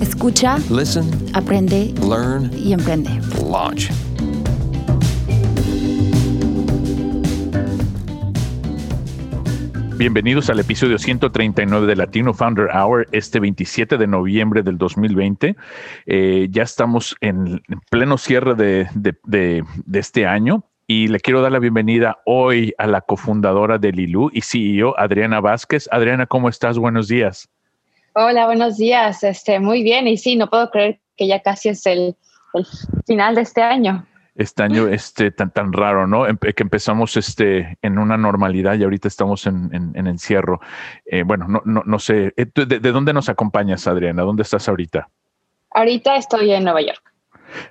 Escucha, Listen, aprende learn, y emprende. launch. Bienvenidos al episodio 139 de Latino Founder Hour, este 27 de noviembre del 2020. Eh, ya estamos en pleno cierre de, de- de- de este año y le quiero dar la bienvenida hoy a la cofundadora de Lilú y CEO, Adriana Vázquez. Adriana, ¿cómo estás? Buenos días. Hola, buenos días. Este, muy bien. Y sí, no puedo creer que ya casi es el, el final de este año. Este año este, tan, tan raro, ¿no? Em- que empezamos este, en una normalidad y ahorita estamos en, en- en encierro. Eh, bueno, no, no, no sé. Eh, ¿tú ¿De, de dónde nos acompañas, Adriana? ¿Dónde estás ahorita? Ahorita estoy en Nueva York.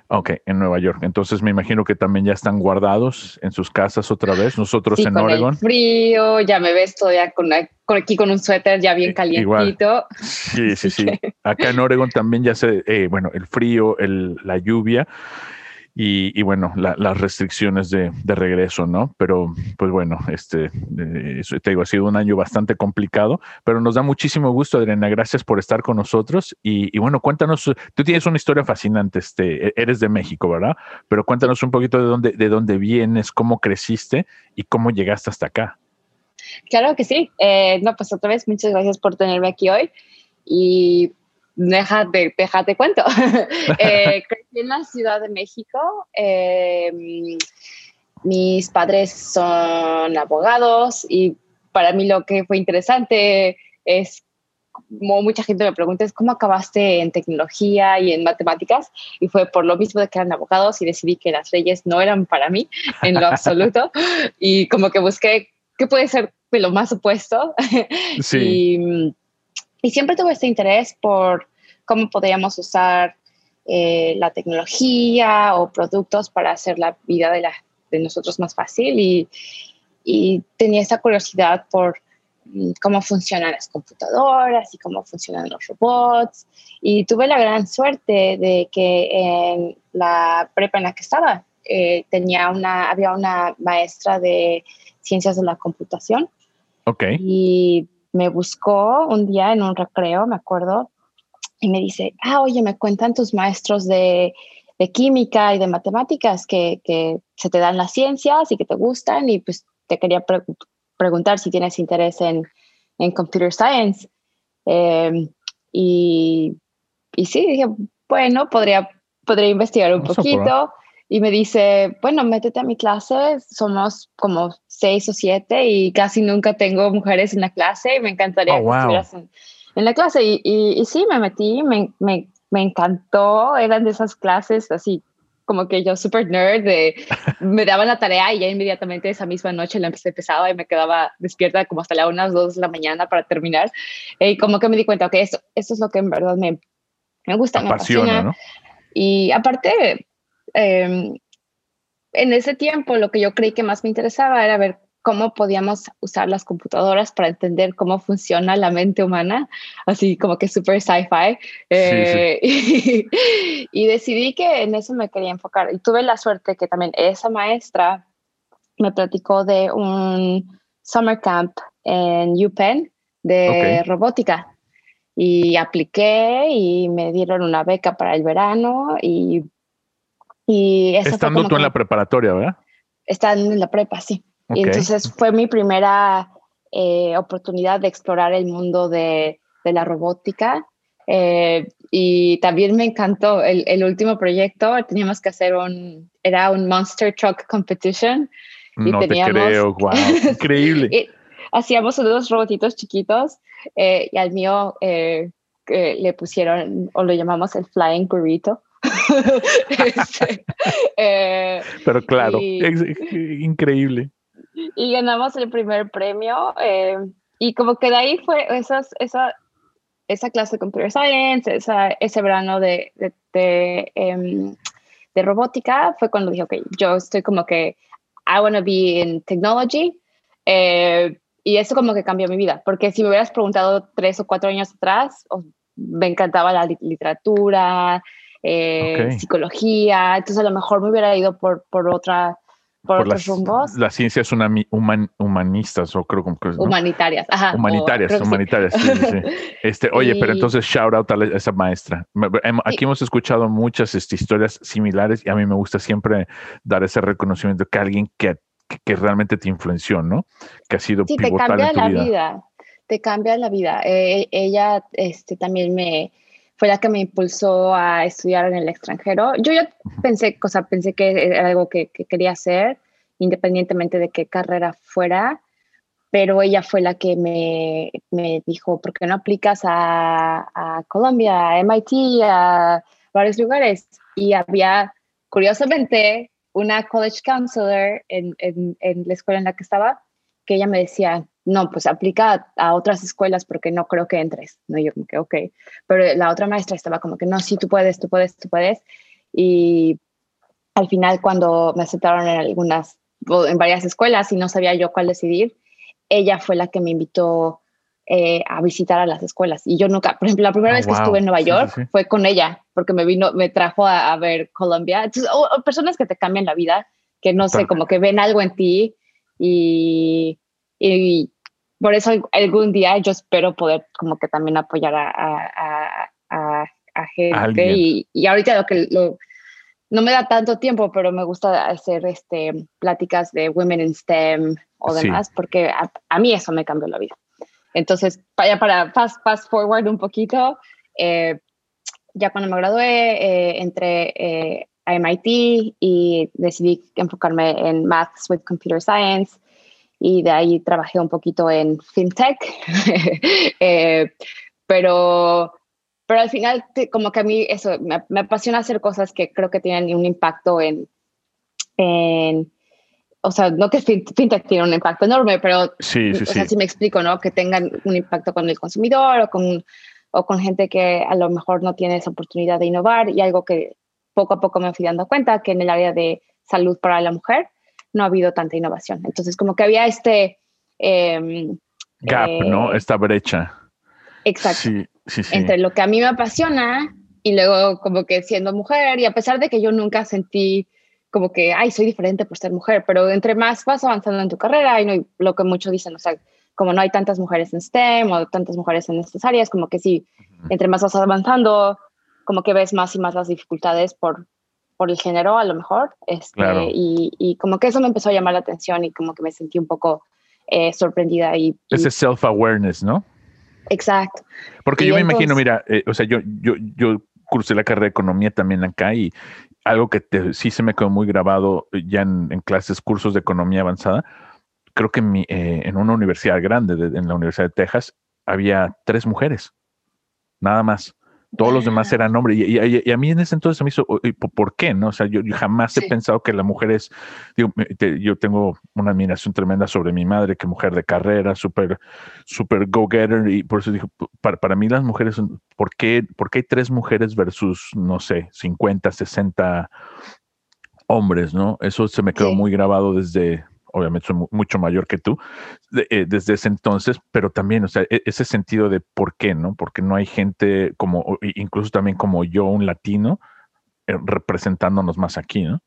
Ok, en Nueva York. Entonces me imagino que también ya están guardados en sus casas otra vez. Nosotros Sí, en con Oregon. el frío, ya me ves todavía con, aquí con un suéter ya bien igual. calientito. Sí, sí, sí. Acá en Oregon también ya se, eh, bueno, el frío, el, la lluvia y, y bueno, la- las restricciones de, regreso, ¿no? Pero pues bueno, este, eh, te digo, ha sido un año bastante complicado, pero nos da muchísimo gusto, Adriana. Gracias por estar con nosotros. Y, y bueno, cuéntanos, tú tienes una historia fascinante, este, e- eres de México, ¿verdad? Pero cuéntanos un poquito de dónde, de dónde vienes, cómo creciste y cómo llegaste hasta acá. Claro que sí. Eh, no, pues otra vez, muchas gracias por tenerme aquí hoy. Y déjate, déjate cuento. Eh, crecí en la Ciudad de México. Eh, mis padres son abogados y para mí lo que fue interesante es, como mucha gente me pregunta, es cómo acabaste en tecnología y en matemáticas. Y fue por lo mismo de que eran abogados y decidí que las leyes no eran para mí en lo absoluto. y como que busqué qué puede ser de lo más opuesto. Sí. y, y siempre tuve este interés por cómo podríamos usar eh, la tecnología o productos para hacer la vida de, la, de nosotros más fácil y, y tenía esa curiosidad por mm, cómo funcionan las computadoras y cómo funcionan los robots. Y tuve la gran suerte de que en la prepa en la que estaba eh, tenía una, había una maestra de ciencias de la computación Ok. y me buscó un día en un recreo, me acuerdo, y me dice, ah, oye, me cuentan tus maestros de, de química y de matemáticas que, que, se te dan las ciencias y que te gustan, y pues te quería pre preguntar si tienes interés en, en computer science. Eh, y, y sí, dije, bueno, podría, podría investigar un Vamos poquito. Y me dice, bueno, métete a mi clase, somos como seis o siete y casi nunca tengo mujeres en la clase y me encantaría Oh, que wow. estuvieras en, en la clase. Y, y, y sí, me metí, me, me, me encantó, eran de esas clases así como que yo súper nerd, de, me daban la tarea y ya inmediatamente esa misma noche la empecé empezaba y me quedaba despierta como hasta las unas dos de la mañana para terminar. Y como que me di cuenta, ok, esto, esto es lo que en verdad me, me gusta, me Apasiona, apasiona. ¿no? Y aparte, eh, en ese tiempo lo que yo creí que más me interesaba era ver cómo podíamos usar las computadoras para entender cómo funciona la mente humana, así como que súper sci-fi. Eh, Y, y decidí que en eso me quería enfocar. Y tuve la suerte que también esa maestra me platicó de un summer camp en UPenn de Ok. robótica. Y apliqué y me dieron una beca para el verano y, y Estando tú en la preparatoria, ¿verdad? estando en la prepa, sí. Y entonces fue mi primera eh, oportunidad de explorar el mundo de, de la robótica. Eh, y también me encantó el, el, último proyecto. Teníamos que hacer un, era un Monster Truck Competition. Y no teníamos, te creo, wow, increíble. y hacíamos unos robotitos chiquitos eh, y al mío le pusieron, o lo llamamos el Flying Burrito. este, Pero claro, y- es, es increíble. Y ganamos el primer premio eh, y como que de ahí fue esas, esa esa clase de Computer Science, esa, ese verano de, de, de, em, de, robótica, fue cuando dije, ok, yo estoy como que, I want to be in technology. Eh, y eso como que cambió mi vida, porque si me hubieras preguntado tres o cuatro años atrás, me encantaba la literatura, eh, psicología, entonces a lo mejor me hubiera ido por, por otra por, otros las, rumbos. Las ciencias una, humanistas, o creo que humanitarias, ajá, humanitarias, humanitarias. Este, oye, pero entonces shout out a, esa maestra. Aquí hemos escuchado muchas este, historias similares y a mí me gusta siempre dar ese reconocimiento que alguien que, que, realmente te influenció, ¿no? Que ha sido sí, te cambia la vida. Te cambia la vida. Eh, ella este, también me fue la que me impulsó a estudiar en el extranjero. Yo ya pensé, cosa, pensé que era algo que, quería hacer, independientemente de qué carrera fuera, pero ella fue la que me, me dijo, ¿por qué no aplicas a, a, Colombia, a MIT, a varios lugares? Y había, curiosamente, una college counselor en, en, en la escuela en la que estaba, que ella me decía, no, pues aplica a, otras escuelas porque no creo que entres. No, yo como que, ok. Pero la otra maestra estaba como que, no, sí, tú puedes, tú puedes, tú puedes. Y al final, cuando me aceptaron en algunas, en varias escuelas y no sabía yo cuál decidir, ella fue la que me invitó eh, a visitar a las escuelas. Y yo nunca, por ejemplo, la primera ah, vez que estuve en Nueva York fue con ella, porque me vino, me trajo a, ver Colombia. Entonces, o, personas que te cambian la vida, que no sé, como que ven algo en ti y, y por eso algún día yo espero poder como que también apoyar a, a, a, a gente y, y, ahorita lo que lo, no me da tanto tiempo, pero me gusta hacer este, pláticas de women in STEM o demás, porque a, mí eso me cambió la vida. Entonces, ya para fast, fast forward un poquito, eh, ya cuando me gradué, eh, entré eh, a MIT y decidí enfocarme en Maths with Computer Science y de ahí trabajé un poquito en fintech, eh, pero, pero al final como que a mí eso, me, apasiona hacer cosas que creo que tienen un impacto en, en o sea, no que fintech tiene un impacto enorme, pero sí, sí, o sea, si me explico, ¿no? Que tengan un impacto con el consumidor o con, o con gente que a lo mejor no tiene esa oportunidad de innovar y algo que poco a poco me fui dando cuenta que en el área de salud para la mujer, no ha habido tanta innovación. Entonces, como que había este... Em, Gap, ¿no? Eh, Esta brecha. Exacto. Sí, sí, sí. Entre lo que a mí me apasiona y luego como que siendo mujer, y a pesar de que yo nunca sentí como que, ay, soy diferente por ser mujer, pero entre más vas avanzando en tu carrera, y no, lo que muchos dicen, o sea, como no hay tantas mujeres en STEM o tantas mujeres en estas áreas, como que sí, entre más vas avanzando, como que ves más y más las dificultades por, por el género a lo mejor, este, y, y, como que eso me empezó a llamar la atención y como que me sentí un poco eh, sorprendida. Y, Ese self-awareness, ¿no? Exacto. Porque yo me imagino, mira, eh, o sea, yo, yo, yo cursé la carrera de economía también acá y algo que sí se me quedó muy grabado ya en, clases, cursos de economía avanzada, creo que en, mi, eh, en una universidad grande, en la Universidad de Texas, había tres mujeres, nada más. Todos los demás eran hombres. Y, a mí en ese entonces me hizo, ¿por qué? No? O sea, yo, jamás he pensado que la mujer es, digo, yo tengo una admiración tremenda sobre mi madre, que mujer de carrera, súper, súper go-getter. Y por eso digo, para, para mí las mujeres, ¿por qué, ¿por qué hay tres mujeres versus, no sé, 50, 60 hombres, ¿no? Eso se me quedó muy grabado desde, obviamente soy mucho mayor que tú, eh, desde ese entonces, pero también, o sea, e, ese sentido de por qué, ¿no? Porque no hay gente como, incluso también como yo, un latino, eh, representándonos más aquí, ¿no?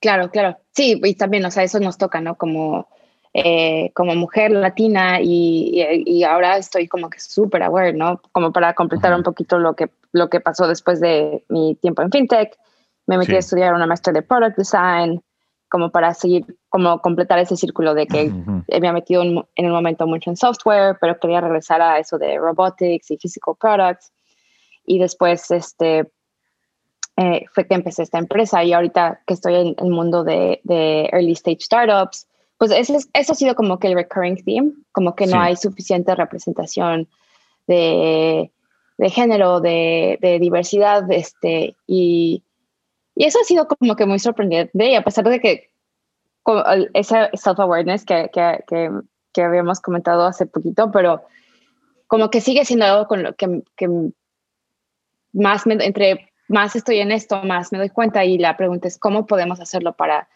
Claro, claro. Sí, y también, o sea, eso nos toca, ¿no? Como, eh, como mujer latina y, ahora estoy como que súper aware, ¿no? Como para completar un poquito lo que, lo que pasó después de mi tiempo en FinTech. Me metí a estudiar una maestra de Product Design, como para seguir, como completar ese círculo de que me había metido en, en, un momento mucho en software, pero quería regresar a eso de robotics y physical products. Y después este, eh, fue que empecé esta empresa y ahorita que estoy en el mundo de, de early stage startups, pues eso, eso, ha sido como que el recurring theme, como que no hay suficiente representación de, de género, de, de diversidad, este, y y eso ha sido como que muy sorprendente, y a pesar de que esa self-awareness que, que, que, que, habíamos comentado hace poquito, pero como que sigue siendo algo con lo que, que más me, entre más estoy en esto, más me doy cuenta y la pregunta es cómo podemos hacerlo para,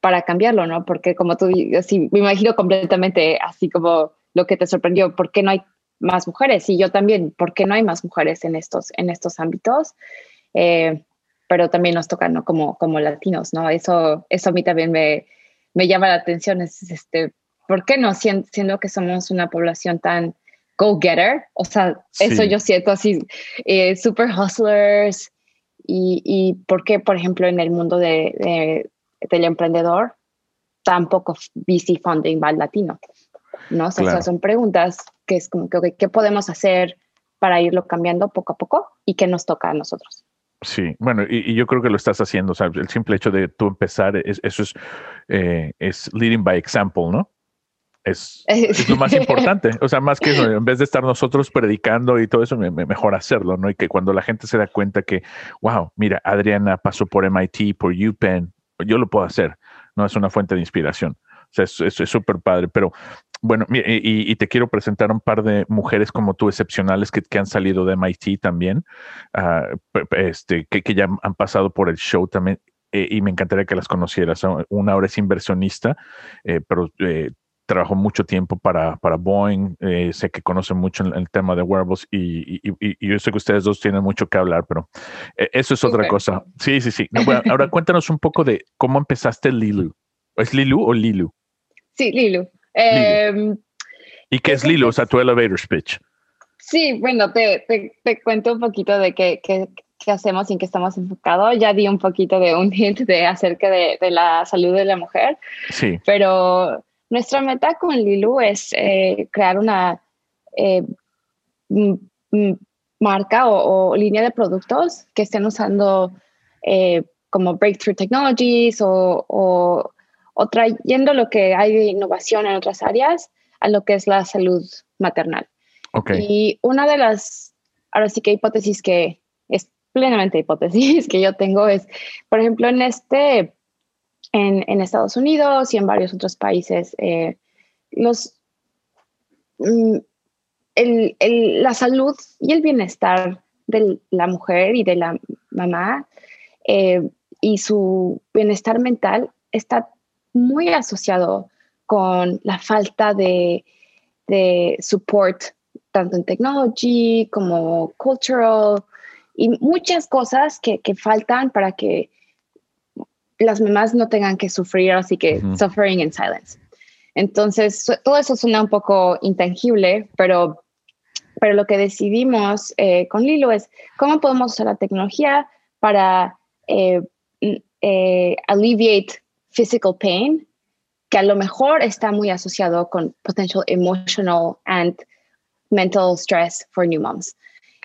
para cambiarlo, ¿no? Porque como tú, así, me imagino completamente así como lo que te sorprendió, ¿por qué no hay más mujeres? Y yo también, ¿por qué no hay más mujeres en estos, en estos ámbitos? Eh, pero también nos toca, ¿no? Como, como latinos, ¿no? Eso, eso a mí también me, me llama la atención, es este, ¿por qué no? Siendo, que somos una población tan go-getter, o sea, eso yo siento así, eh, super hustlers, y, y por qué, por ejemplo, en el mundo de, del emprendedor, tampoco VC funding va al latino, ¿no? O sea, son preguntas que es como que, ¿qué podemos hacer para irlo cambiando poco a poco y qué nos toca a nosotros? Sí, bueno, y, yo creo que lo estás haciendo, o sea, el simple hecho de tú empezar, es, eso es, eh, es leading by example, ¿no? Es, lo más importante, o sea, más que eso, en vez de estar nosotros predicando y todo eso, me, mejor hacerlo, ¿no? Y que cuando la gente se da cuenta que, wow, mira, Adriana pasó por MIT, por UPenn, yo lo puedo hacer, ¿no? Es una fuente de inspiración. Sea, es súper padre, pero bueno, y, te quiero presentar un par de mujeres como tú excepcionales que, que han salido de MIT también, ah, este, que, que, ya han pasado por el show también. Eh, y me encantaría que las conocieras. Una ahora es inversionista, eh, pero eh, trabajó mucho tiempo para, para Boeing. sé que conoce mucho el, tema de wearables y, y, yo sé que ustedes dos tienen mucho que hablar, pero eso es otra cosa. Sí, sí, sí. ahora cuéntanos un poco de cómo empezaste Lilu. ¿Es Lilu o Lilu? Sí, Lilu. Em, ¿Y qué es Lilo? O sea, tu elevator speech. Sí, bueno, te, te, cuento un poquito de qué, qué, qué, hacemos y en qué estamos enfocados. Ya di un poquito de un hint de acerca de, de la salud de la mujer. Sí. Pero nuestra meta con Lilu es eh, crear una eh, marca o, línea de productos que estén usando eh, como breakthrough technologies o, o o trayendo lo que hay de innovación en otras áreas a lo que es la salud maternal. Y una de las, ahora sí que hipótesis que es plenamente hipótesis que yo tengo es, por ejemplo, en este, en, en Estados Unidos y en varios otros países, eh, los, mm, el, el, la salud y el bienestar de la mujer y de la mamá eh, y su bienestar mental está muy asociado con la falta de, de support, tanto en technology como cultural y muchas cosas que, que faltan para que las mamás no tengan que sufrir, así que suffering in silence. Entonces, todo eso suena un poco intangible, pero, pero lo que decidimos eh, con Lilo es cómo podemos usar la tecnología para eh, eh, alleviate physical pain, que a lo mejor está muy asociado con potential emotional and mental stress for new moms.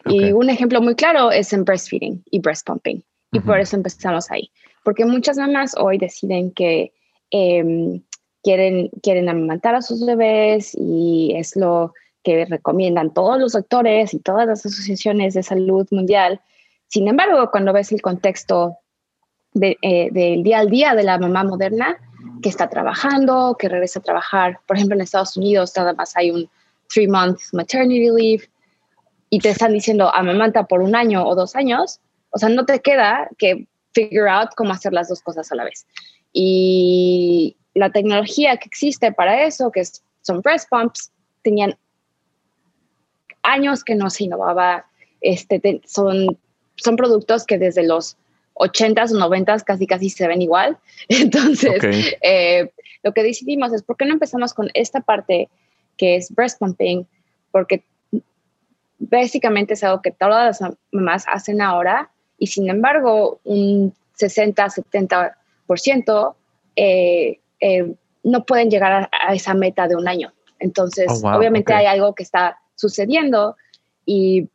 Y un ejemplo muy claro es en breastfeeding y breast pumping. Y por eso empezamos ahí. Porque muchas mamás hoy deciden que em, quieren, quieren amamantar a sus bebés y es lo que recomiendan todos los doctores y todas las asociaciones de salud mundial. Sin embargo, cuando ves el contexto eh, del día al día de la mamá moderna que está trabajando, que regresa a trabajar. Por ejemplo, en Estados Unidos nada más hay un three month maternity leave y te están diciendo amamanta por un año o dos años. O sea, no te queda que figure out cómo hacer las dos cosas a la vez. Y la tecnología que existe para eso, que son breast pumps, tenían años que no se innovaba. Este, son, son productos que desde los 80s o 90s casi casi se ven igual. Entonces, eh, lo que decidimos es, ¿por qué no empezamos con esta parte que es breast pumping? Porque básicamente es algo que todas las mamás hacen ahora y sin embargo un 60-70% eh, eh, no pueden llegar a, esa meta de un año. Entonces, oh, obviamente hay algo que está sucediendo y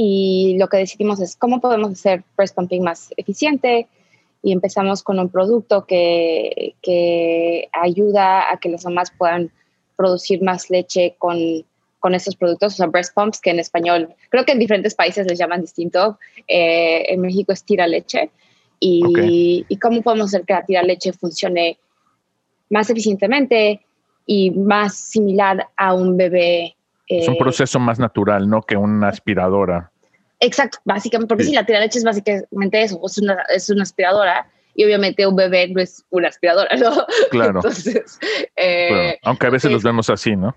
y lo que decidimos es cómo podemos hacer breast pumping más eficiente y empezamos con un producto que, que ayuda a que las mamás puedan producir más leche con, con estos productos, o sea, breast pumps, que en español, creo que en diferentes países les llaman distinto. Eh, en México es tira leche. Y, y, cómo podemos hacer que la tira leche funcione más eficientemente y más similar a un bebé es un eh, proceso más natural, ¿no? Que una aspiradora. Exacto, básicamente, porque Sí. si la tira leche es básicamente eso, es una, es una aspiradora y obviamente un bebé no es una aspiradora, ¿no? Claro. Entonces, eh, Claro. Aunque a veces los vemos así, ¿no?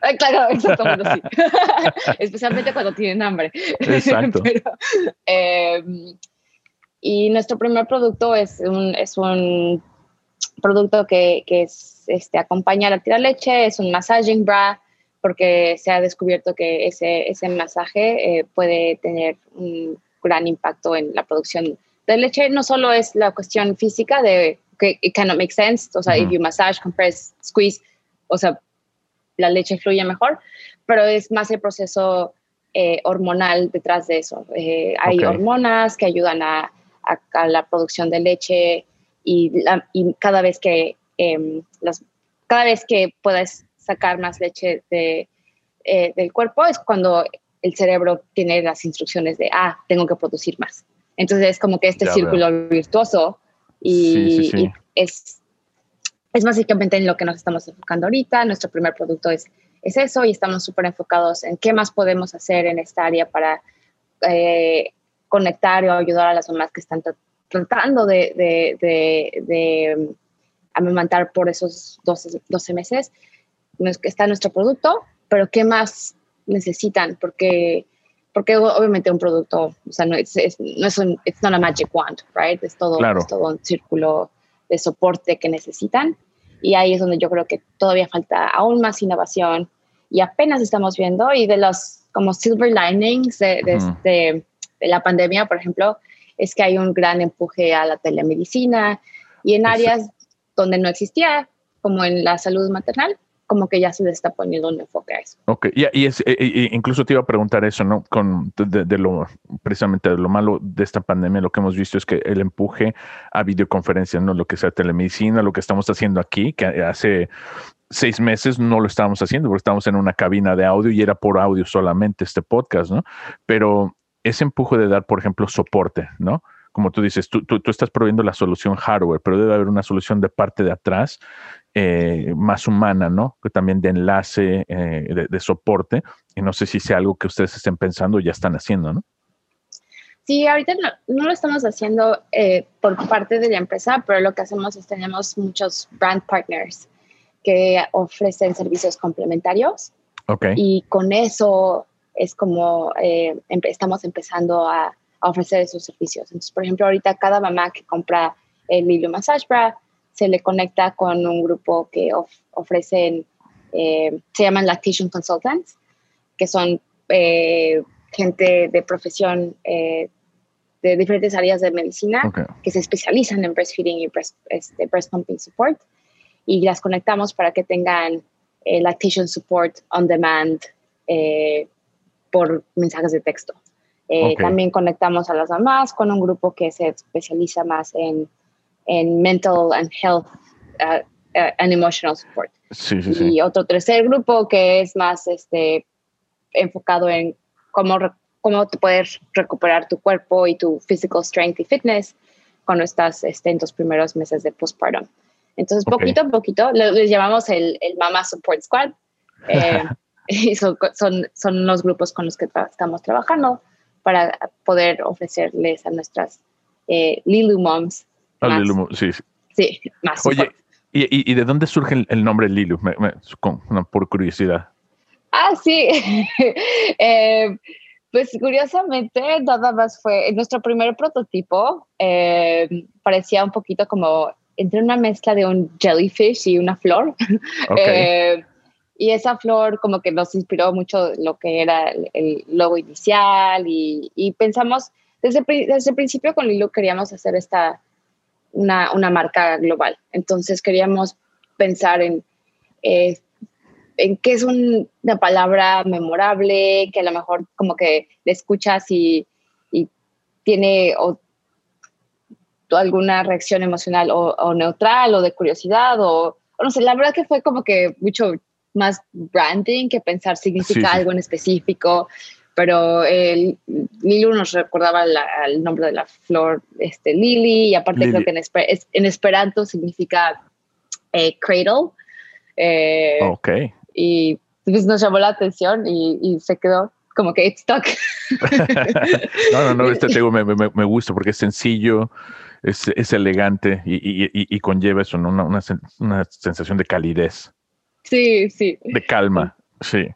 Ah, Claro, exacto, bueno, sí. Especialmente cuando tienen hambre. Exacto. Pero, eh, y nuestro primer producto es un, es un producto que, que es, este, acompaña a la tira leche, es un massaging bra, porque se ha descubierto que ese, ese masaje eh, puede tener un gran impacto en la producción de leche. No solo es la cuestión física de que it cannot make sense, o sea, if Ujú. you massage, compress, squeeze, o sea, la leche fluye mejor, pero es más el proceso eh, hormonal detrás de eso. Eh, hay Ok. hormonas que ayudan a, a- a la producción de leche y, la- y cada vez que em, las, cada vez que puedas sacar más leche de, eh, del cuerpo es cuando el cerebro tiene las instrucciones de ah tengo que producir más. Entonces es como que este Ya círculo virtuoso y, Sí, sí, sí. y es es básicamente en lo que nos estamos enfocando ahorita. Nuestro primer producto es, es eso y estamos súper enfocados en qué más podemos hacer en esta área para eh, conectar o ayudar a las mamás que están tra- tratando de, de, de, de, um, amamantar por esos 12, 12 meses. Está nuestro producto, pero ¿qué más necesitan? Porque, porque obviamente un producto, o sea, no es, es- no es un, it's not a magic wand, right? Es todo, Claro. es todo un círculo de soporte que necesitan. Y ahí es donde yo creo que todavía falta aún más innovación y apenas estamos viendo y de los como silver linings de, de, Ujú. de- de la pandemia, por ejemplo, es que hay un gran empuje a la telemedicina y en Eso. áreas donde no existía, como en la salud maternal, como que ya se le está poniendo un enfoque a eso. Ok, y, y es, e- e- incluso te iba a preguntar eso, ¿no? Con, de- de lo, precisamente de lo malo de esta pandemia, lo que hemos visto es que el empuje a videoconferencias, ¿no? Lo que sea telemedicina, lo que estamos haciendo aquí, que hace seis meses no lo estábamos haciendo porque estábamos en una cabina de audio y era por audio solamente este podcast, ¿no? Pero ese empuje de dar, por ejemplo, soporte, ¿no? Como tú dices, tú, tú, tú estás proveyendo la solución hardware, pero debe haber una solución de parte de atrás eh, más humana, ¿no? Que también de enlace, eh, de, de soporte. Y no sé si sea algo que ustedes estén pensando o ya están haciendo, ¿no? Sí, ahorita no, no lo estamos haciendo eh, por parte de la empresa, pero lo que hacemos es tenemos muchos brand partners que ofrecen servicios complementarios Ok. y con eso es como estamos empezando a, a ofrecer esos servicios. Entonces, por ejemplo, ahorita cada mamá que compra el Lilo Massage Bra se le conecta con un grupo que of- ofrecen, eh, se llaman Lactation Consultants, que son eh, gente de profesión eh, de diferentes áreas de medicina Ok. que se especializan en breastfeeding y breast, este, breast pumping support y las conectamos para que tengan eh, lactation support on demand eh, por mensajes de texto. Eh, Ok. También conectamos a las mamás con un grupo que se especializa más en, en mental and health uh, uh, and emotional support. Sí, sí, sí. Y otro tercer grupo que es más este, enfocado en cómo, cómo puedes recuperar tu cuerpo y tu physical strength y fitness cuando estás este, en tus primeros meses de postpartum. Entonces, Ok. poquito a poquito, le- les llamamos el, el Mama Support Squad. eh, y son, son, son los grupos con los que tra- estamos trabajando para poder ofrecerles a nuestras eh, Lilu Moms más, Lilu, sí, sí. sí, más Oye, support. ¿y, de dónde surge el, el nombre Lilu? Me- me- con- no, por curiosidad. Ah, sí. Eh, pues curiosamente, nada más fue nuestro primer prototipo. eh, parecía un poquito como entre una mezcla de un jellyfish y una flor. Eh, y esa flor como que nos inspiró mucho lo que era el, logo inicial y, pensamos, desde, desde el principio con Lilo queríamos hacer esta, una, una marca global. Entonces queríamos pensar en, eh, en qué es un- una palabra memorable, que a lo mejor como que le escuchas y, y tiene o, alguna reacción emocional o, neutral o de curiosidad o no sé, la verdad que fue como que mucho más branding que pensar significa Sí, sí. algo en específico, pero el Lilu nos recordaba la- el nombre de la flor este, Lily y aparte creo que en, esper- es- en esperanto significa eh, cradle. Eh, ok. y pues nos llamó la atención y, y se quedó como que it's stuck. no, no, no, este te me, me, me, gusta porque es sencillo, es, es elegante y, y, y, conlleva eso, ¿no? una, una, una, sensación de calidez. Sí, sí. De calma, sí.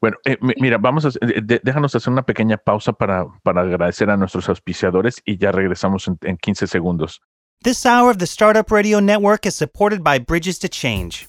Bueno, eh, mira, vamos a, de, déjanos hacer una pequeña pausa para, para agradecer a nuestros auspiciadores y ya regresamos en, en 15 segundos. This hour of the Startup Radio Network is supported by Bridges to Change.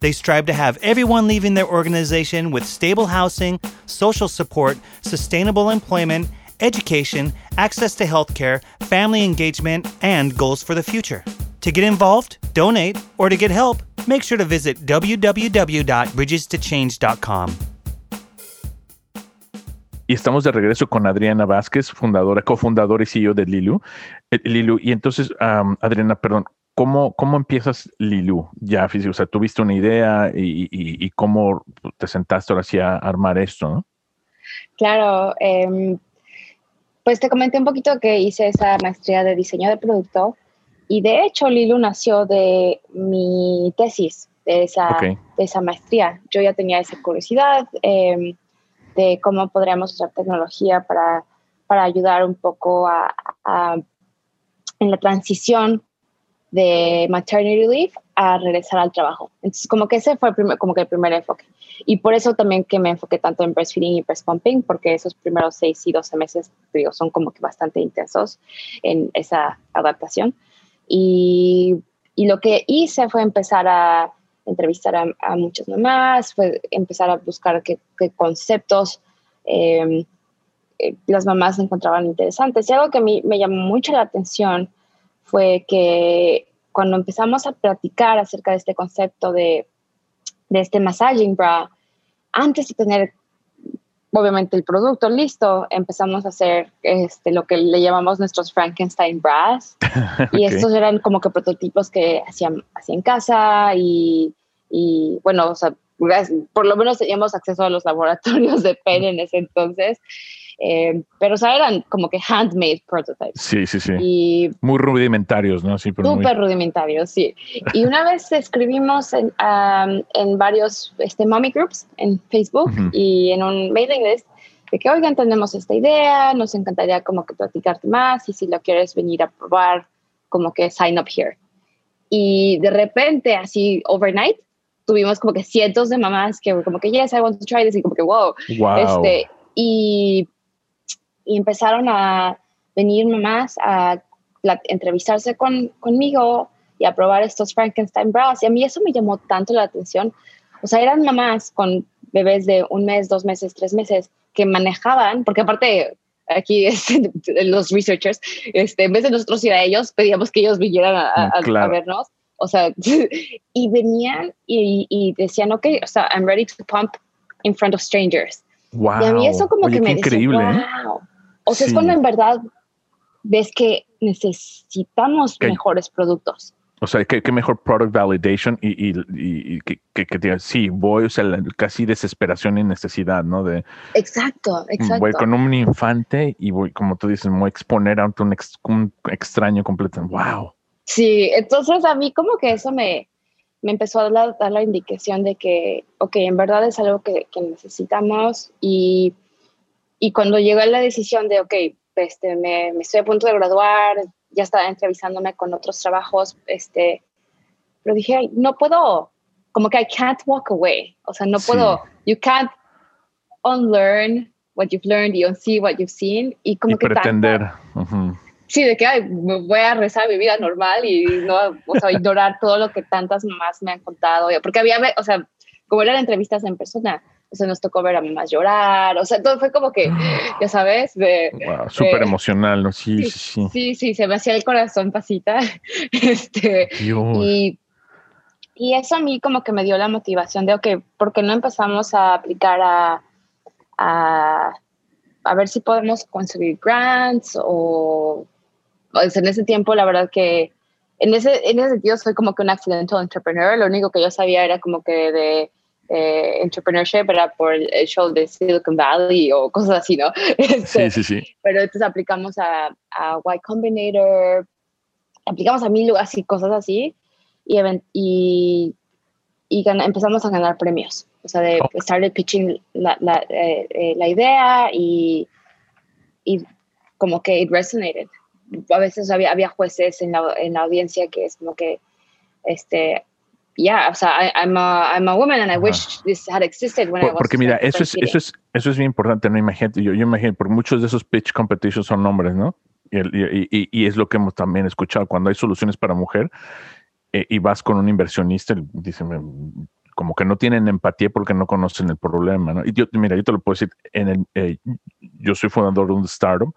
They strive to have everyone leaving their organization with stable housing, social support, sustainable employment, education, access to healthcare, family engagement, and goals for the future. To get involved, donate, or to get help, make sure to visit www.bridgestochange.com. Y estamos de regreso con Adriana Vázquez, fundadora, cofundadora y CEO de Lilu. Eh, Lilu, y entonces, um, Adriana, perdón, ¿cómo, ¿cómo empiezas Lilu? Ya, o sea, tuviste una idea y, y, y cómo te sentaste ahora sí a armar esto, ¿no? Claro, eh, pues te comenté un poquito que hice esa maestría de diseño de producto y de hecho Lilu nació de mi tesis, de esa, okay. de esa maestría. Yo ya tenía esa curiosidad. Eh, de cómo podríamos usar tecnología para, para ayudar un poco a, a, en la transición de maternity leave a regresar al trabajo. Entonces, como que ese fue el primer, como que el primer enfoque. Y por eso también que me enfoqué tanto en breastfeeding y breast pumping, porque esos primeros seis y doce meses, digo, son como que bastante intensos en esa adaptación. Y, y lo que hice fue empezar a entrevistar a, a muchas mamás, fue empezar a buscar qué, qué conceptos eh, eh, las mamás encontraban interesantes. Y algo que a mí me llamó mucho la atención fue que cuando empezamos a platicar acerca de este concepto de, de este massaging bra, antes de tener obviamente el producto listo, empezamos a hacer este, lo que le llamamos nuestros Frankenstein bras. okay. Y estos eran como que prototipos que hacían, hacían en casa y, y, bueno, o sea, por lo menos teníamos acceso a los laboratorios de PEN en ese entonces. Eh, pero o sea, eran como que handmade prototypes. Sí, sí, sí. Y muy rudimentarios, ¿no? Sí, pero súper muy... rudimentarios, sí. Y una vez escribimos en, um, en varios este, mommy groups en Facebook uh -huh. y en un mailing list de que, oigan, tenemos esta idea, nos encantaría como que platicarte más y si lo quieres venir a probar, como que sign up here. Y de repente, así, overnight, tuvimos como que cientos de mamás que como que, yes, I want to try this, y como que, wow. wow. Este, y, y empezaron a venir mamás a la, entrevistarse con, conmigo y a probar estos Frankenstein bras. Y a mí eso me llamó tanto la atención. O sea, eran mamás con bebés de un mes, dos meses, tres meses que manejaban, porque aparte aquí es, los researchers, este, en vez de nosotros ir a ellos, pedíamos que ellos vinieran a, a, claro. a vernos o sea, y venían y, y, decían, ok, o sea, I'm ready to pump in front of strangers. Wow. Y a mí eso como Oye, que me increíble, dice, ¿eh? wow. O sea, Sí. es cuando en verdad ves que necesitamos Que- mejores productos. O sea, qué, qué mejor product validation y, y, y- que, que, que diga, sí, voy, o sea, la- casi desesperación y necesidad, ¿no? De Exacto, exacto. voy con un infante y voy, como tú dices, voy a exponer ante un, ex- un extraño completo. Wow. Sí, entonces a mí como que eso me, me empezó a dar, dar la indicación de que, ok, en verdad es algo que, que necesitamos y, y cuando llegó la decisión de, ok, este, me, me estoy a punto de graduar, ya estaba entrevistándome con otros trabajos, este, pero dije, "Ay, no puedo, como que I can't walk away, o sea, no Sí. puedo, you can't unlearn what you've learned y unsee what you've seen y como y que pretender. Sí, de que ay, voy a rezar mi vida normal y no, o sea, ignorar todo lo que tantas mamás me han contado. Porque había, o sea, como eran entrevistas en persona, o sea, nos tocó ver a mamás llorar, o sea, todo fue como que, ya sabes, de, Wow, súper Eh, emocional, ¿no? Sí, sí, sí, sí. sí, sí, se me hacía el corazón pasita. Este, Dios. y, y eso a mí como que me dio la motivación de, ok, ¿por qué no empezamos a aplicar a, a a ver si podemos conseguir grants o, en ese tiempo la verdad que en ese, en ese sentido soy como que un accidental entrepreneur, lo único que yo sabía era como que de eh, entrepreneurship era por el show de Silicon Valley o cosas así, ¿no? Este, sí, sí, sí. Pero entonces aplicamos a, a Y Combinator, aplicamos a mil así, cosas así y, y, y empezamos a ganar premios. O sea, de oh. started pitching la, la, eh, eh, la idea y, y, como que it resonated. A veces había, había jueces en la, en la audiencia que es como que, este, yeah, o sea, I, I'm, a, I'm a woman and I wish this had existed when I was. Porque mira, eso es, eso es, eso es bien importante, ¿no? Imagínate, yo, yo imagino, por muchos de esos pitch competitions son hombres, ¿no? Y, y, y, es lo que hemos también escuchado cuando hay soluciones para mujer eh, y vas con un inversionista, dice, como que no tienen empatía porque no conocen el problema, ¿no? Y yo, mira, yo te lo puedo decir, en el, eh, yo soy fundador de un startup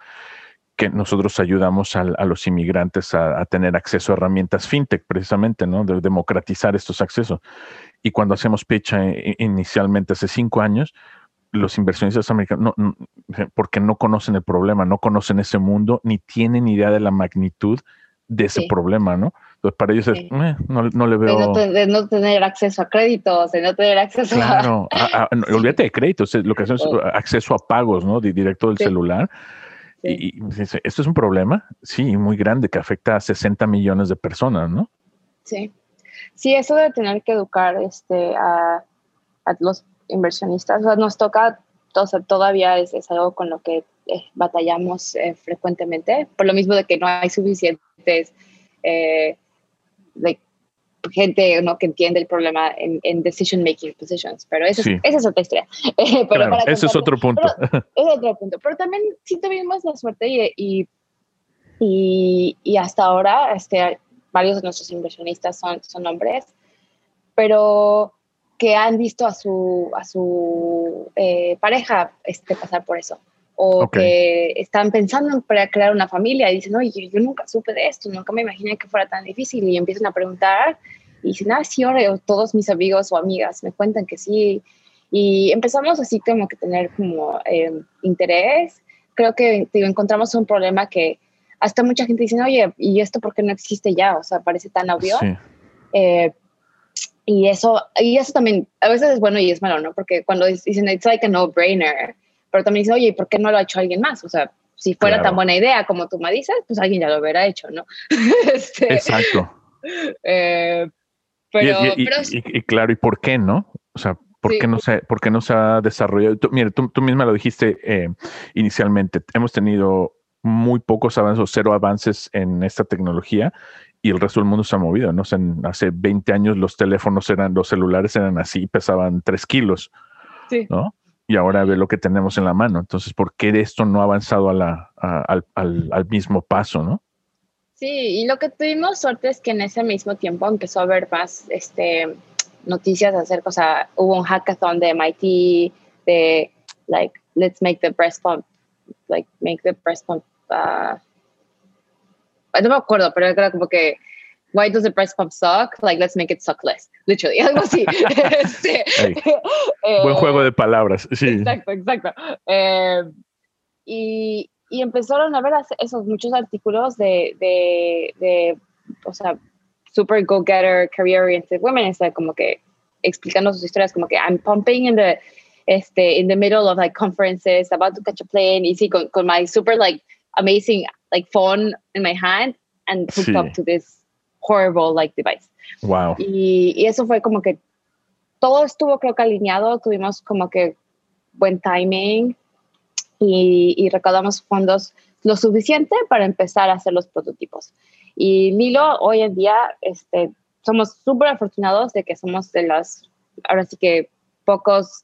que nosotros ayudamos a, los inmigrantes a, tener acceso a herramientas fintech, precisamente, ¿no? De democratizar estos accesos. Y cuando hacemos pitch eh, inicialmente hace cinco años, los inversionistas americanos, no, porque no conocen el problema, no conocen ese mundo, ni tienen idea de la magnitud de ese problema, ¿no? Entonces, para ellos es, eh, no, le veo. De no, tener acceso a créditos, de no tener acceso claro, a. olvídate de créditos, lo que hacemos es acceso a pagos, ¿no? directo del celular. Y, esto es un problema, sí, muy grande que afecta a 60 millones de personas, ¿no? Sí. Sí, eso de tener que educar este, a, los inversionistas, nos toca, todavía es, algo con lo que eh, batallamos eh, frecuentemente, por lo mismo de que no hay suficientes eh, gente ¿no? que entiende el problema en, decision making positions, pero eso es, esa es otra historia. pero ese es otro punto. Pero, es otro punto. Pero también sí tuvimos la suerte y, y, y, hasta ahora este, varios de nuestros inversionistas son, son hombres, pero que han visto a su, a su eh, pareja este, pasar por eso o que están pensando en crear una familia y dicen, oye, yo nunca supe de esto, nunca me imaginé que fuera tan difícil y empiezan a preguntar y dicen, ah, sí, ahora todos mis amigos o amigas me cuentan que sí. Y empezamos así como que tener como em, interés. Creo que encontramos un problema que hasta mucha gente dice, oye, ¿y esto por qué no existe ya? O sea, parece tan obvio. Eh, y eso, y eso también a veces es bueno y es malo, ¿no? Porque cuando dicen, it's like a no-brainer, pero también dice, oye, ¿por qué no lo ha hecho alguien más? O sea, si fuera tan buena idea como tú me dices, pues alguien ya lo hubiera hecho, ¿no? este, Exacto. Eh, pero, y, claro, ¿y por qué no? O sea, ¿por, qué, no se, ¿por qué no se ha desarrollado? Tú, mira, tú, tú misma lo dijiste eh, inicialmente, hemos tenido muy pocos avances cero avances en esta tecnología y el resto del mundo se ha movido, ¿no? O sea, hace 20 años los teléfonos eran, los celulares eran así, pesaban 3 kilos, sí. ¿no? Y ahora ve lo que tenemos en la mano. Entonces, ¿por qué esto no ha avanzado a la, al, al, mismo paso, no? Sí, y lo que tuvimos suerte es que en ese mismo tiempo empezó a haber más este, noticias acerca, o sea, hubo un hackathon de MIT de, like, let's make the breast pump, like, make the breast pump, uh, no me acuerdo, pero era como que why does the breast pump suck? Like, let's make it suck less. Literally, algo así. este, eh, Buen juego de palabras, sí. Exacto, exacto. Eh, y, y, empezaron a ver esos muchos artículos de, de, de o sea, super go-getter, career-oriented women, está como que explicando sus historias, como que I'm pumping in the, este, in the middle of like conferences, about to catch a plane, y sí, con, con my super like amazing like phone in my hand and hooked sí. up to this horrible like device. Wow. Y, y, eso fue como que todo estuvo creo que alineado, tuvimos como que buen timing y, y recaudamos fondos lo suficiente para empezar a hacer los prototipos. Y Lilo, hoy en día, este, somos súper afortunados de que somos de las, ahora sí que pocos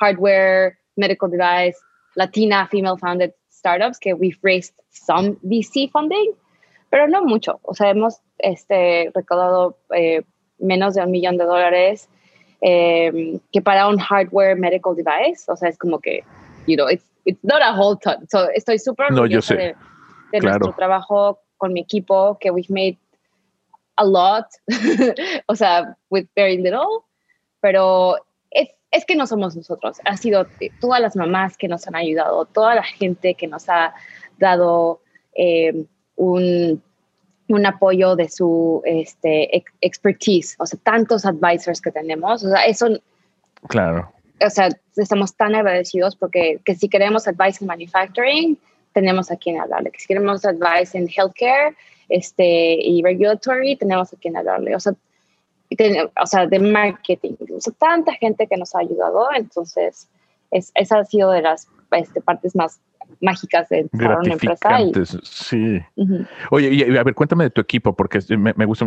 hardware, medical device, latina, female founded startups que we've raised some VC funding, pero no mucho. O sea, hemos este, recaudado eh, menos de un millón de dólares, eh, que para un hardware medical device, o sea, es como que, you know, it's, it's not a whole ton. So, estoy súper no, yo sé. de, de nuestro trabajo con mi equipo, que we've made a lot, o sea, with very little, pero es, es que no somos nosotros, ha sido todas las mamás que nos han ayudado, toda la gente que nos ha dado eh, un, un, apoyo de su este, expertise, o sea, tantos advisors que tenemos, o sea, eso... Claro. O sea, estamos tan agradecidos porque que si queremos advice en manufacturing, tenemos a quien hablarle. Que si queremos advice en healthcare este, y regulatory, tenemos a quien hablarle. O sea, o sea, de marketing. O sea, tanta gente que nos ha ayudado. Entonces, es, esa ha sido de las este, partes más mágicas de una empresa. sí. Oye, y a ver, cuéntame de tu equipo, porque me, gusta,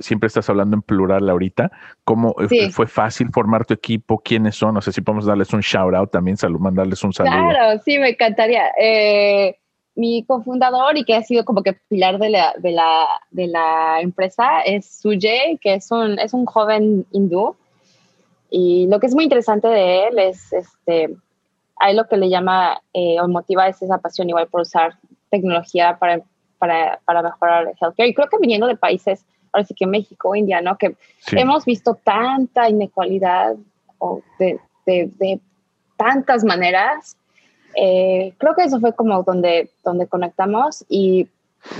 siempre estás hablando en plural ahorita. ¿Cómo eh, fue fácil formar tu equipo? ¿Quiénes son? No sé si podemos darles un shout out también, salud, mandarles un saludo. Claro, sí, me encantaría. Eh, mi cofundador y que ha sido como que pilar de la, de la, de la empresa es Sujay, que es un, es un joven hindú. Y lo que es muy interesante de él es, este, hay lo que le llama eh, o motiva es esa pasión igual por usar tecnología para, para, para mejorar el healthcare. Y creo que viniendo de países, ahora sí que México, India, ¿no? Que hemos visto tanta inequalidad o de, de, de tantas maneras eh, creo que eso fue como donde, donde conectamos y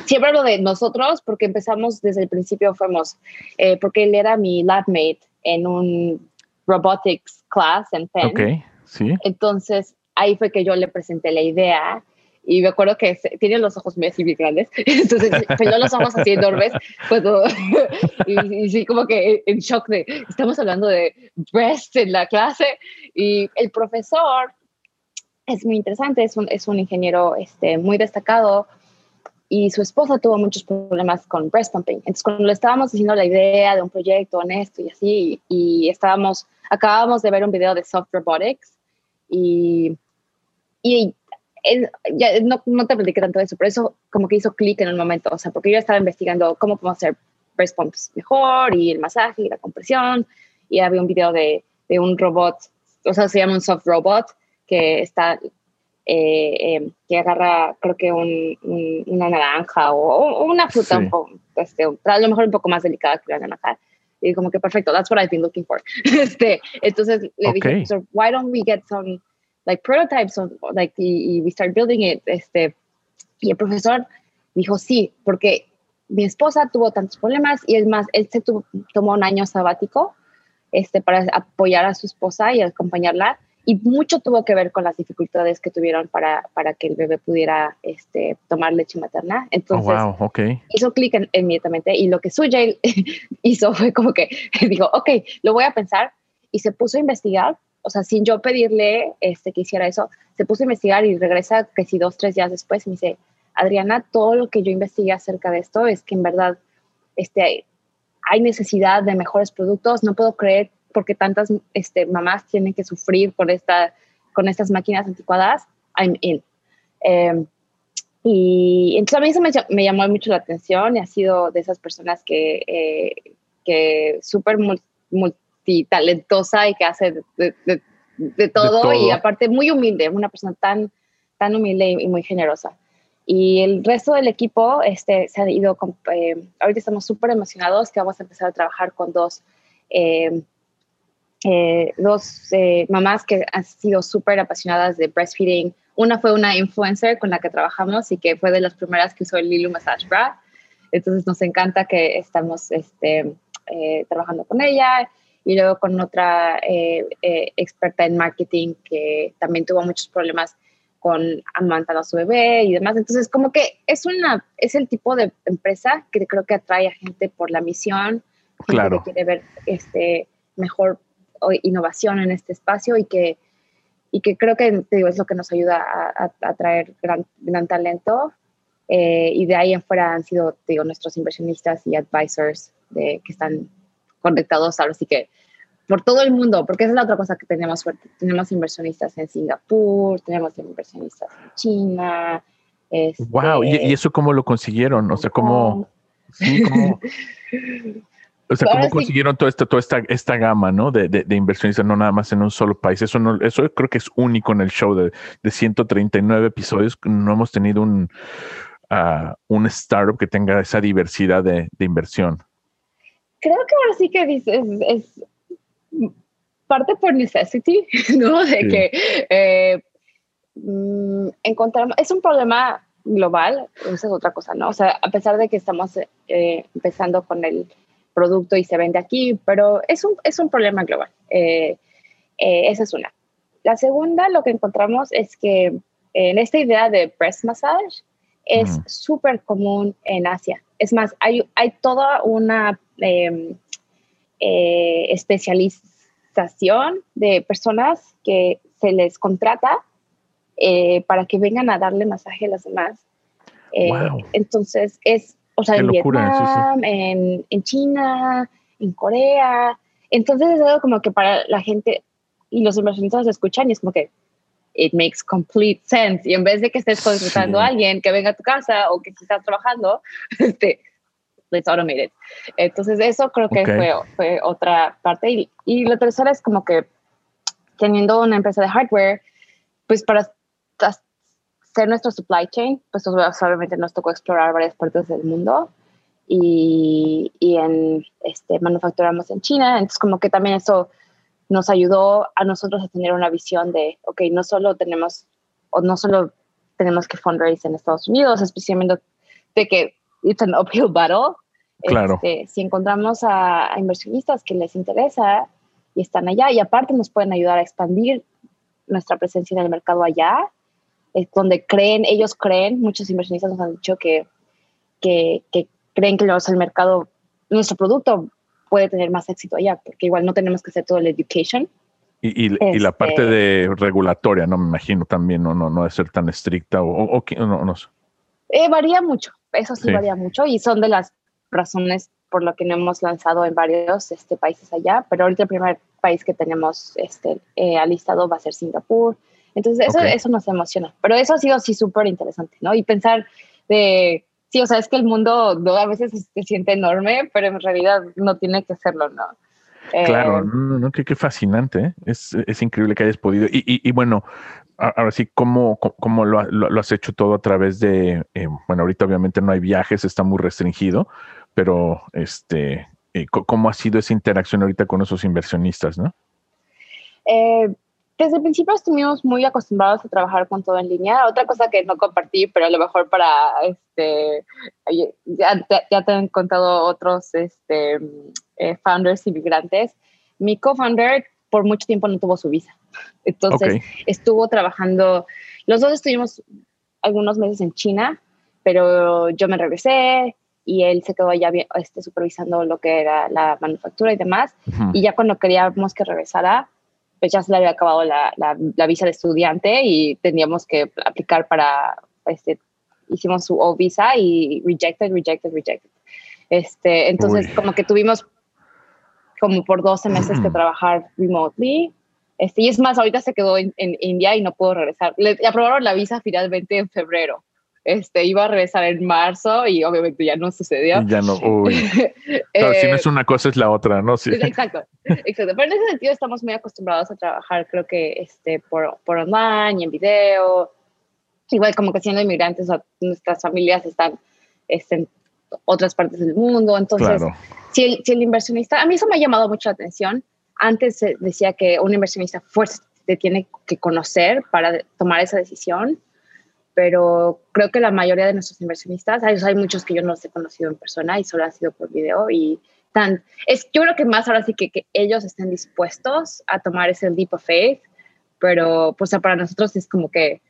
siempre hablo de nosotros porque empezamos desde el principio, fuimos, eh, porque él era mi lab mate en un robotics class en Penn. Sí. Entonces ahí fue que yo le presenté la idea y me acuerdo que tiene los ojos muy así grandes, entonces peló los ojos así enormes, pues, y, y, sí, como que en shock de, estamos hablando de breast en la clase, y el profesor es muy interesante, es un, es un ingeniero este, muy destacado y su esposa tuvo muchos problemas con breast pumping. Entonces, cuando le estábamos diciendo la idea de un proyecto honesto y así, y, estábamos, acabamos de ver un video de soft robotics y, y ya, no, no, te platiqué tanto de eso, pero eso como que hizo clic en un momento, o sea, porque yo estaba investigando cómo podemos hacer breast pumps mejor y el masaje y la compresión, y había un video de, de un robot, o sea, se llama un soft robot, que está, eh, eh, que agarra, creo que un, una naranja o, una fruta un poco, este, a lo mejor un poco más delicada que la naranja. Y como que perfecto, that's what I've been looking for. este, entonces le dije, so why don't we get some like prototypes of, like, y, we start building it. Este, y el profesor dijo, sí, porque mi esposa tuvo tantos problemas y es más, él se tomó un año sabático este, para apoyar a su esposa y acompañarla y mucho tuvo que ver con las dificultades que tuvieron para, para que el bebé pudiera este, tomar leche materna. Entonces, oh, wow, okay. hizo clic inmediatamente y lo que Sujay hizo fue como que dijo, ok, lo voy a pensar y se puso a investigar, o sea, sin yo pedirle este, que hiciera eso, se puso a investigar y regresa que si dos, tres días después me dice, Adriana, todo lo que yo investigué acerca de esto es que en verdad este, hay necesidad de mejores productos, no puedo creer porque tantas este, mamás tienen que sufrir con, esta, con estas máquinas anticuadas, I'm in. Em, y entonces a mí eso me, llamó mucho la atención y ha sido de esas personas que, eh, que súper multitalentosa y que hace de, todo, y aparte muy humilde, una persona tan, tan humilde y, muy generosa. Y el resto del equipo este, se ha ido, eh, ahorita estamos súper emocionados que vamos a empezar a trabajar con dos eh, eh, dos eh, mamás que han sido súper apasionadas de breastfeeding. Una fue una influencer con la que trabajamos y que fue de las primeras que usó el Lilu Massage Bra. Entonces nos encanta que estamos este, eh, trabajando con ella y luego con otra experta en marketing que también tuvo muchos problemas con amamantando a su bebé y demás. Entonces, como que es una es el tipo de empresa que creo que atrae a gente por la misión, claro. que quiere ver este mejor innovación en este espacio y que, y que creo que digo, es lo que nos ayuda a, a, traer gran, gran talento. Eh, y de ahí en fuera han sido digo, nuestros inversionistas y advisors de, que están conectados ahora sí que por todo el mundo, porque esa es la otra cosa que tenemos suerte. Tenemos inversionistas en Singapur, tenemos inversionistas en China. wow, ¿Y, ¿Y, eso cómo lo consiguieron? O sea, ¿cómo, sí, cómo, O sea, ¿cómo consiguieron toda esta, toda esta, esta gama ¿no? de, de, inversionistas, no nada más en un solo país? Eso, no, eso creo que es único en el show de, de 139 episodios. No hemos tenido un, uh, un startup que tenga esa diversidad de, de, inversión. Creo que ahora sí que dices, es, parte por necessity, ¿no? De que eh, mm, encontramos, es un problema global, esa es otra cosa, ¿no? O sea, a pesar de que estamos eh, empezando con el producto y se vende aquí, pero es un, es un problema global. Eh, esa es una. La segunda, lo que encontramos es que en esta idea de breast massage es súper común en Asia. Es más, hay, hay toda una em, especialización de personas que se les contrata eh, para que vengan a darle masaje a las demás. Eh, entonces, es, o sea, en Vietnam, En, en, China, en Corea. Entonces, es algo como que para la gente y los inversionistas escuchan y es como que it makes complete sense. Y en vez de que estés contratando a alguien que venga a tu casa o que estás trabajando, este, let's automate it. Entonces, eso creo que fue, fue otra parte. Y, y la tercera es como que teniendo una empresa de hardware, pues para ser nuestro supply chain, pues obviamente nos tocó explorar varias partes del mundo y, y en, este, manufacturamos en China, entonces como que también eso nos ayudó a nosotros a tener una visión de, ok, no solo tenemos, o no solo tenemos que fundraise en Estados Unidos, especialmente de que it's an uphill battle. Claro. Este, si encontramos a, a, inversionistas que les interesa y están allá y aparte nos pueden ayudar a expandir nuestra presencia en el mercado allá, es donde creen, ellos creen, muchos inversionistas nos han dicho que, que, que creen que el mercado, nuestro producto puede tener más éxito allá, porque igual no tenemos que hacer todo el education. Y, y, y la parte este de regulatoria, no me imagino también, no, no, no de ser tan estricta o, o, no, no sé. Eh, varía mucho, eso sí, sí, varía mucho y son de las razones por lo que no hemos lanzado en varios este, países allá, pero ahorita el primer país que tenemos este, eh, alistado va a ser Singapur. Entonces, eso, okay. eso nos emociona. Pero eso ha sido sí súper interesante, ¿no? Y pensar de, sí, o sea, es que el mundo ¿no? a veces se siente enorme, pero en realidad no tiene que serlo, ¿no? Claro, eh, no, no, qué, qué fascinante, ¿eh? es, es, increíble que hayas podido. Y, y, y bueno, ahora sí, ¿cómo, cómo lo, lo, lo, has hecho todo a través de, eh, bueno, ahorita obviamente no hay viajes, está muy restringido, pero este, eh, ¿cómo ha sido esa interacción ahorita con esos inversionistas, no? Desde el principio estuvimos muy acostumbrados a trabajar con todo en línea. Otra cosa que no compartí, pero a lo mejor para, este, ya, ya te han contado otros este, eh, founders inmigrantes. Mi co-founder por mucho tiempo no tuvo su visa. Entonces okay. estuvo trabajando, los dos estuvimos algunos meses en China, pero yo me regresé y él se quedó allá este, supervisando lo que era la manufactura y demás. Uh -huh. Y ya cuando queríamos que regresara, pues ya se le había acabado la, la, la, visa de estudiante y teníamos que aplicar para, este, hicimos su O visa y rejected, rejected, rejected. Este, entonces, Uy. como que tuvimos como por 12 meses que trabajar remotely. Este, y es más, ahorita se quedó en, en India y no pudo regresar. Le, le aprobaron la visa finalmente en febrero este, iba a regresar en marzo y obviamente ya no sucedió. Ya no, uy. Claro, eh, si no es una cosa es la otra, ¿no? Sí. Exacto, exacto. Pero en ese sentido estamos muy acostumbrados a trabajar, creo que este, por, por online y en video. Igual como que siendo inmigrantes, nuestras familias están este, en otras partes del mundo. Entonces, claro. si, el, si el inversionista, a mí eso me ha llamado mucho la atención. Antes decía que un inversionista fuerte te tiene que conocer para tomar esa decisión pero creo que la mayoría de nuestros inversionistas, hay, hay muchos que yo no los he conocido en persona y solo ha sido por video y tan, es, yo creo que más ahora sí que, que ellos estén dispuestos a tomar ese leap of faith, pero pues para nosotros es como que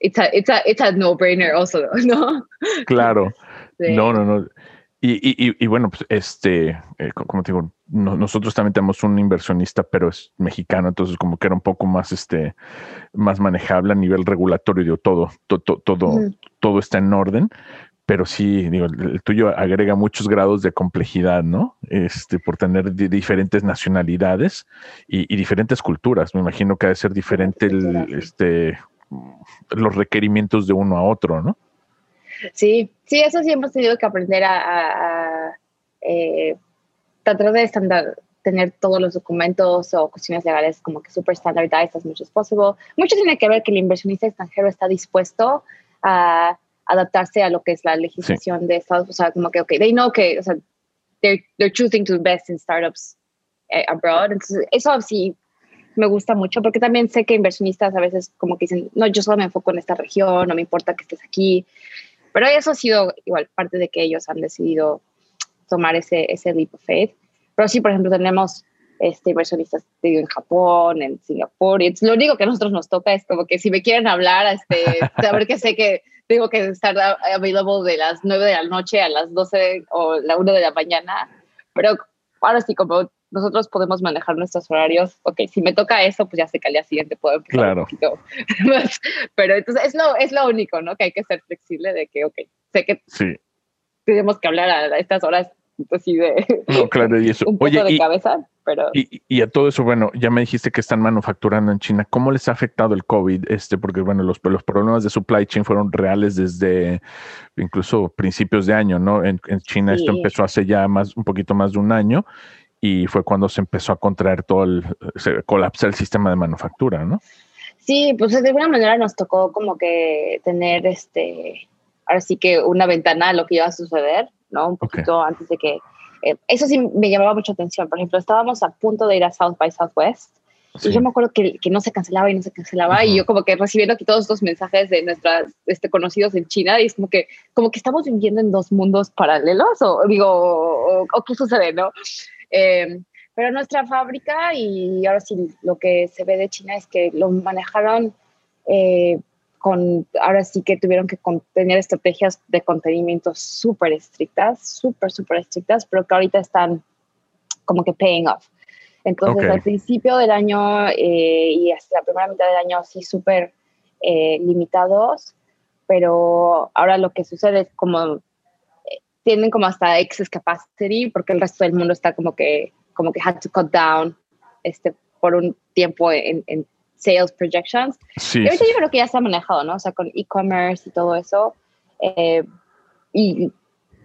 it's a, it's a, it's a no-brainer also, ¿no? Claro. Sí. No, no, no. Y, y, y, bueno, pues este, eh, como te digo, no, nosotros también tenemos un inversionista, pero es mexicano, entonces como que era un poco más, este, más manejable a nivel regulatorio, digo, todo, to, to, todo, todo está en orden, pero sí, digo, el tuyo agrega muchos grados de complejidad, ¿no? Este, por tener diferentes nacionalidades y, y, diferentes culturas. Me imagino que ha de ser diferente el, este, los requerimientos de uno a otro, ¿no? Sí, sí, eso sí hemos tenido que aprender a, a, a eh, tratar de estándar, tener todos los documentos o cuestiones legales como que super standardized as much as possible. Mucho tiene que ver que el inversionista extranjero está dispuesto a adaptarse a lo que es la legislación sí. de Estados Unidos. O sea, como que, ok, they know que, o sea, they're, they're choosing to invest in startups eh, abroad. Entonces, eso sí me gusta mucho porque también sé que inversionistas a veces como que dicen, no, yo solo me enfoco en esta región, no me importa que estés aquí. Pero eso ha sido igual parte de que ellos han decidido tomar ese, ese leap of faith. Pero sí, por ejemplo, tenemos este, inversionistas en Japón, en Singapur. Y lo único que a nosotros nos toca es como que si me quieren hablar, este, saber que sé que tengo que estar available de las 9 de la noche a las 12 o la 1 de la mañana. Pero ahora sí, como nosotros podemos manejar nuestros horarios, ok, si me toca eso, pues ya sé que al día siguiente puedo empezar claro. un poquito más. Pero entonces es lo, es lo único, ¿no? Que hay que ser flexible de que, ok, sé que sí. tenemos que hablar a estas horas así de no, claro, y eso. un poco Oye, de y, cabeza, pero... Y, y, a todo eso, bueno, ya me dijiste que están manufacturando en China. ¿Cómo les ha afectado el COVID? Este, porque bueno, los, los problemas de supply chain fueron reales desde incluso principios de año, ¿no? En, en China Sí. esto empezó hace ya más, un poquito más de un año y fue cuando se empezó a contraer todo el, se colapsa el sistema de manufactura, ¿no? Sí, pues de alguna manera nos tocó como que tener este, ahora sí que una ventana a lo que iba a suceder, ¿no? Un poquito antes de que, eh, eso sí me llamaba mucha atención. Por ejemplo, estábamos a punto de ir a South by Southwest Sí. y yo me acuerdo que, que no se cancelaba y no se cancelaba y yo como que recibiendo aquí todos estos mensajes de nuestros este, conocidos en China y es como que, como que estamos viviendo en dos mundos paralelos o digo, o, o qué sucede, ¿no? Eh, pero nuestra fábrica y ahora sí lo que se ve de China es que lo manejaron eh, con, ahora sí que tuvieron que tener estrategias de contenimiento súper estrictas, súper, súper estrictas, pero que ahorita están como que paying off. Entonces, Ok. al principio del año eh, y hasta la primera mitad del año, sí, súper eh, limitados, pero ahora lo que sucede es como tienen como hasta excess capacity porque el resto del mundo está como que como que had to cut down este por un tiempo en, en sales projections Sí, y ahorita sí. yo creo que ya está manejado, ¿no? O sea, con e-commerce y todo eso. eh, y,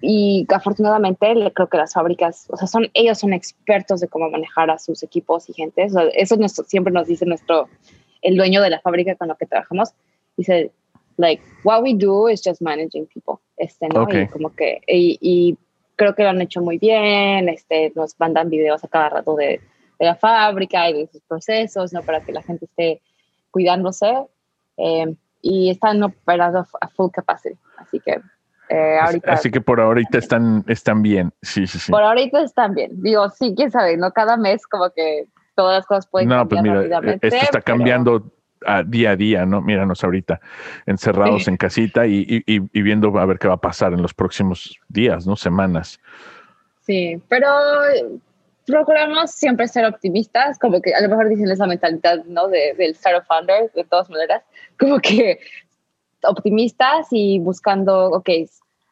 y afortunadamente creo que las fábricas, o sea, son, ellos son expertos de cómo manejar a sus equipos y gente. O sea, eso nuestro- siempre nos dice nuestro, el dueño de la fábrica con lo que trabajamos. Dice, like, what we do is just managing people. Este, ¿no? Ok. Y como que, y, y creo que lo han hecho muy bien. Este, nos mandan videos a cada rato de, de la fábrica y de sus procesos, ¿no? Para que la gente esté cuidándose eh, y están operando a full capacity. Así que eh, ahorita, Así que por ahorita están, están bien. Sí, sí, sí. por ahorita están bien. Digo, sí, quién sabe, ¿no? Cada mes como que todas las cosas pueden No, pues cambiar mira, rápidamente. esto está pero- cambiando a día a día, ¿no? Míranos ahorita encerrados Sí. en casita y, y- viendo a ver qué va a pasar en los próximos días, ¿no? Semanas. Sí, pero procuramos siempre ser optimistas, como que a lo mejor dicen esa mentalidad, ¿no? De, del startup founder, de todas maneras, como que optimistas y buscando, ok,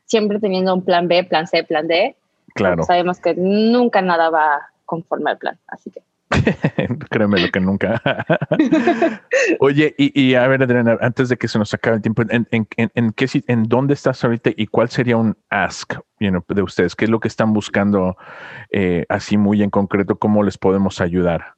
siempre teniendo un plan B, plan C, plan D. Claro, Sabemos que nunca nada va conforme al plan, así que. créeme lo que nunca. Oye, y, y a ver, Adriana, antes de que se nos acabe el tiempo, ¿en, en, en, en qué, en dónde estás ahorita y cuál sería un ask you know, de ustedes? ¿Qué es lo que están buscando eh, así muy en concreto? ¿Cómo les podemos ayudar?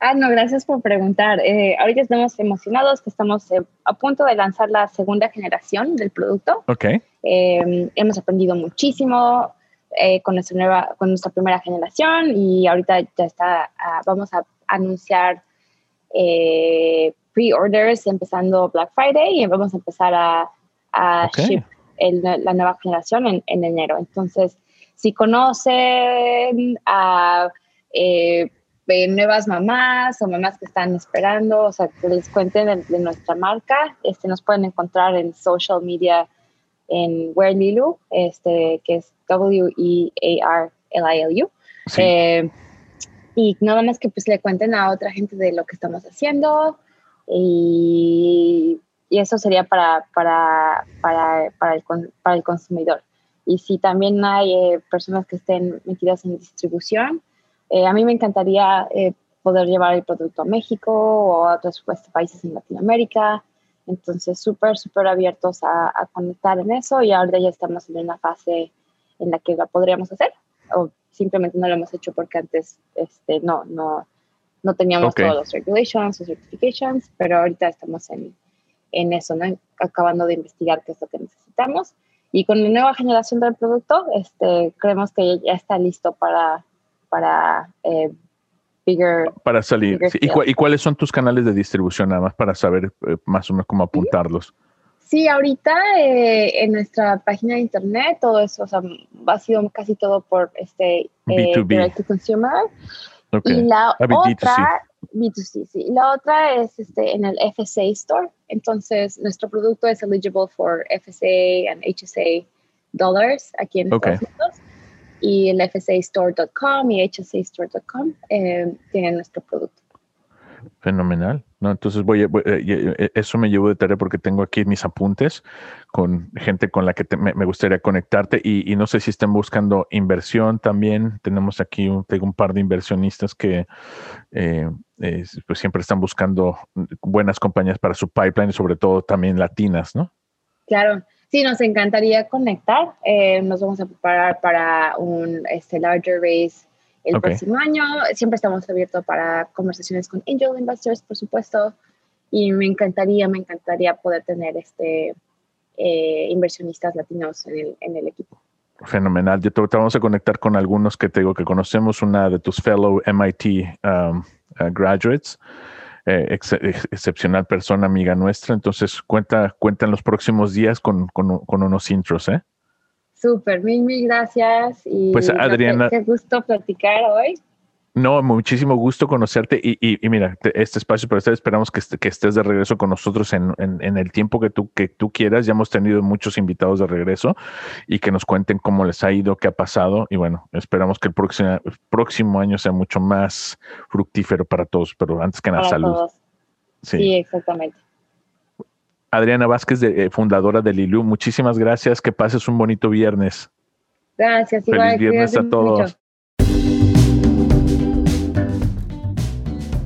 Ah, no, gracias por preguntar. Eh, ahorita estamos emocionados que estamos eh, a punto de lanzar la segunda generación del producto. Ok, Eh, hemos aprendido muchísimo eh, con, nuestra nueva, con nuestra primera generación y ahorita ya está, ah, vamos a anunciar eh, pre-orders empezando Black Friday y vamos a empezar a, ship el- la nueva generación en, en enero. Entonces, si conocen a eh, de nuevas mamás o mamás que están esperando, o sea, que les cuenten de, de nuestra marca, este, nos pueden encontrar en social media en Wear Lilu, este, que es W-E-A-R-L-I-L-U. sí. Eh, y nada más que pues le cuenten a otra gente de lo que estamos haciendo y, y eso sería para, para, para, para, el, para el consumidor. Y si también hay eh, personas que estén metidas en distribución, eh, a mí me encantaría poder llevar el producto a México o a otros pues, países en Latinoamérica. Entonces, súper, súper abiertos a, a conectar en eso y ahora ya estamos en una fase en la que la podríamos hacer o simplemente no lo hemos hecho porque antes este, no, no, no teníamos Ok. todos los regulations o certifications, pero ahorita estamos en, en eso, ¿no? acabando de investigar qué es lo que necesitamos. Y con la nueva generación del producto, este, creemos que ya está listo para, para eh, bigger. Para salir. bigger sí. ¿Y, cua- y cuáles son tus canales de distribución? Nada más para saber eh, más o menos cómo apuntarlos. Sí, ahorita eh, en nuestra página de internet todo eso, o sea, ha sido casi todo por este eh, B2B. direct to consumer. Y la Ah, B2C. otra, B2C, sí. Y la otra es este, en el FSA Store. Entonces, nuestro producto es eligible for FSA and HSA dollars aquí en. Estados Unidos. Y el FSAstore.com y HSAstore.com eh, tienen nuestro producto. Fenomenal. No, entonces voy, a- voy- eh, eh, eso me llevo de tarea porque tengo aquí mis apuntes con gente con la que te- me, me gustaría conectarte y, y no sé si estén buscando inversión también. Tenemos aquí un, tengo un par de inversionistas que eh, eh, pues siempre están buscando buenas compañías para su pipeline y sobre todo también latinas, ¿no? Claro, sí, nos encantaría conectar. Eh, nos vamos a preparar para un este, larger raise el próximo año. Siempre estamos abiertos para conversaciones con angel investors, por supuesto. Y me encantaría, me encantaría poder tener este eh, inversionistas latinos en el, en el equipo. Fenomenal. Yo te, te vamos a conectar con algunos que te digo que conocemos, una de tus fellow MIT um, uh, graduates, eh, ex- ex- excepcional persona, amiga nuestra. Entonces, cuenta, cuenta en los próximos días con, con, con unos intros, ¿eh? Súper, mil, mil gracias. Y Pues, Adriana- Qué, gusto platicar hoy. No, muchísimo gusto conocerte y, y- y mira, te- este espacio para estar, esperamos que, est- que estés de regreso con nosotros en, en- en el tiempo que tú, que tú quieras. Ya hemos tenido muchos invitados de regreso y que nos cuenten cómo les ha ido, qué ha pasado y bueno, esperamos que el próximo, el próximo año sea mucho más fructífero para todos, pero antes que nada, Para salud. todos. Sí. Sí, exactamente. Adriana Vázquez, de- eh, fundadora de Liliu, muchísimas gracias, que pases un bonito viernes. Gracias. Feliz igual, viernes a todos. mucho.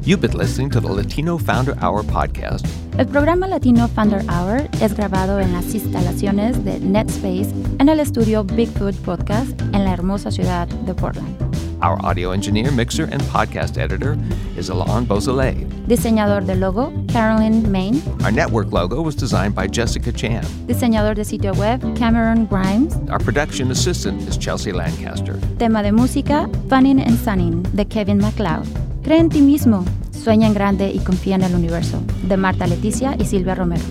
You've been listening to the Latino Founder Hour podcast. El programa Latino Founder Hour es grabado en las instalaciones de NetSpace en el estudio Bigfoot Podcast en la hermosa ciudad de Portland. Our audio engineer, mixer, and podcast editor is Alon Beausoleil. Diseñador de logo, Carolyn Main. Our network logo was designed by Jessica Chan. Diseñador de sitio web, Cameron Grimes. Our production assistant is Chelsea Lancaster. Tema de música, Funnin' and Sunning, de Kevin MacLeod. Cree en ti mismo, sueña en grande y confía en el universo, de Marta Leticia y Silvia Romero.